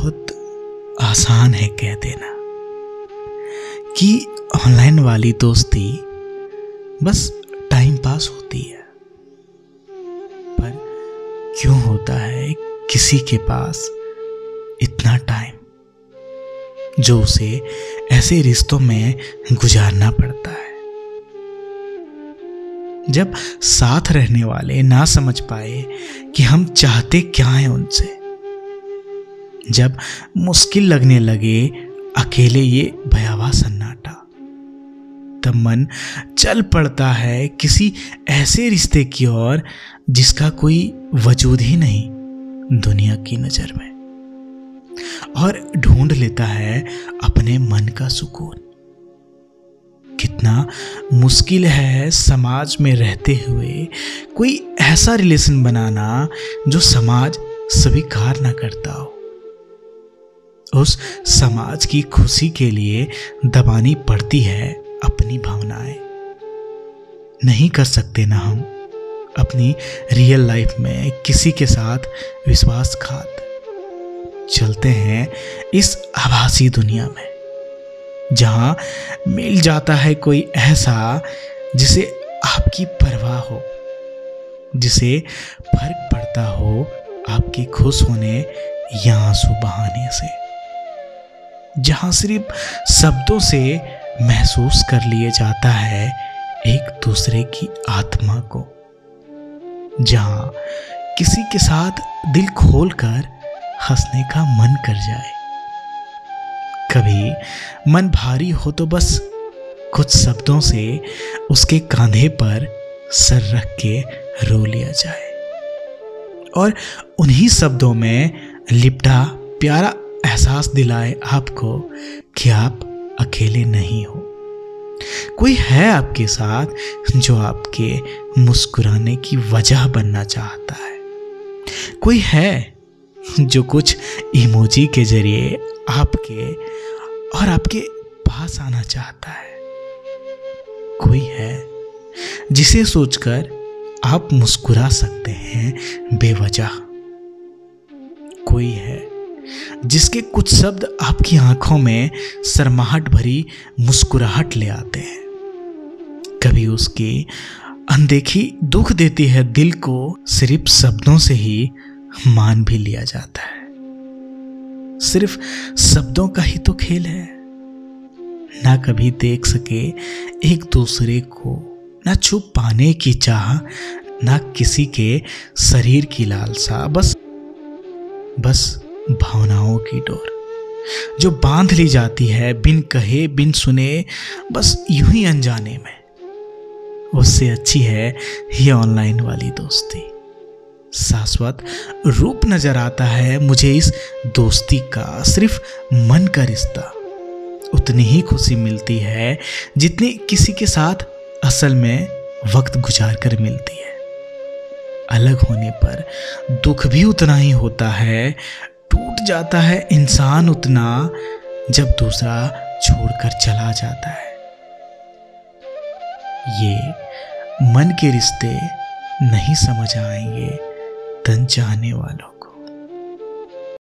बहुत आसान है कह देना कि ऑनलाइन वाली दोस्ती बस टाइम पास होती है। पर क्यों होता है किसी के पास इतना टाइम जो उसे ऐसे रिश्तों में गुजारना पड़ता है? जब साथ रहने वाले ना समझ पाए कि हम चाहते क्या हैं उनसे जब मुश्किल लगने लगे, अकेले ये भयावह सन्नाटा। तब मन चल पड़ता है किसी ऐसे रिश्ते की ओर, जिसका कोई वजूद ही नहीं दुनिया की नज़र में। और ढूंढ लेता है अपने मन का सुकून। कितना मुश्किल है समाज में रहते हुए कोई ऐसा रिलेशन बनाना जो समाज स्वीकार ना करता हो। उस समाज की खुशी के लिए दबानी पड़ती है अपनी भावनाएँ। नहीं कर सकते ना हम अपनी रियल लाइफ में किसी के साथ विश्वासघात। चलते हैं इस आभासी दुनिया में, जहाँ मिल जाता है कोई ऐसा जिसे आपकी परवाह हो, जिसे फ़र्क पड़ता हो आपके खुश होने या आँसू बहाने से। जहाँ सिर्फ़ शब्दों से महसूस कर लिए जाता है एक दूसरे की आत्मा को। जहाँ किसी के साथ दिल खोलकर हंसने का मन कर जाए। कभी मन भारी हो तो बस कुछ शब्दों से उसके कांधे पर सर रख के रो लिया जाए। और उन्हीं शब्दों में लिपटा प्यारा एहसास दिलाए आपको कि आप अकेले नहीं हो। कोई है आपके साथ जो आपके मुस्कुराने की वजह बनना चाहता है? कोई है जो कुछ इमोजी के ज़रिए आपके और आपके पास आना चाहता है? कोई है जिसे सोचकर आप मुस्कुरा सकते हैं बेवजह। कोई है जिसके कुछ शब्द आपकी आँखों में शर्माहट भरी मुस्कुराहट ले आते हैं। कभी उसकी अनदेखी दुख देती है दिल को, सिर्फ़ शब्दों से ही मान भी लिया जाता है। सिर्फ़ शब्दों का ही तो खेल है। ना कभी देख सके एक दूसरे को, ना छुप पाने की चाह, ना किसी के शरीर की लालसा, बस बस भावनाओं की डोर, जो बाँध ली जाती है बिन कहे, बिन सुने, बस यूँ ही अनजाने में। उससे अच्छी है ये ऑनलाइन वाली दोस्ती। शाश्वत रूप नज़र आता है मुझे इस दोस्ती का, सिर्फ़ मन का रिश्ता। उतनी ही खुशी मिलती है जितनी किसी के साथ असल में वक्त गुजार कर मिलती है। अलग होने पर दुख भी उतना ही होता है टूट जाता है। इंसान उतना जब दूसरा छोड़कर चला जाता है। ये मन के रिश्ते नहीं समझ आएँगे, तन चाहने वालों।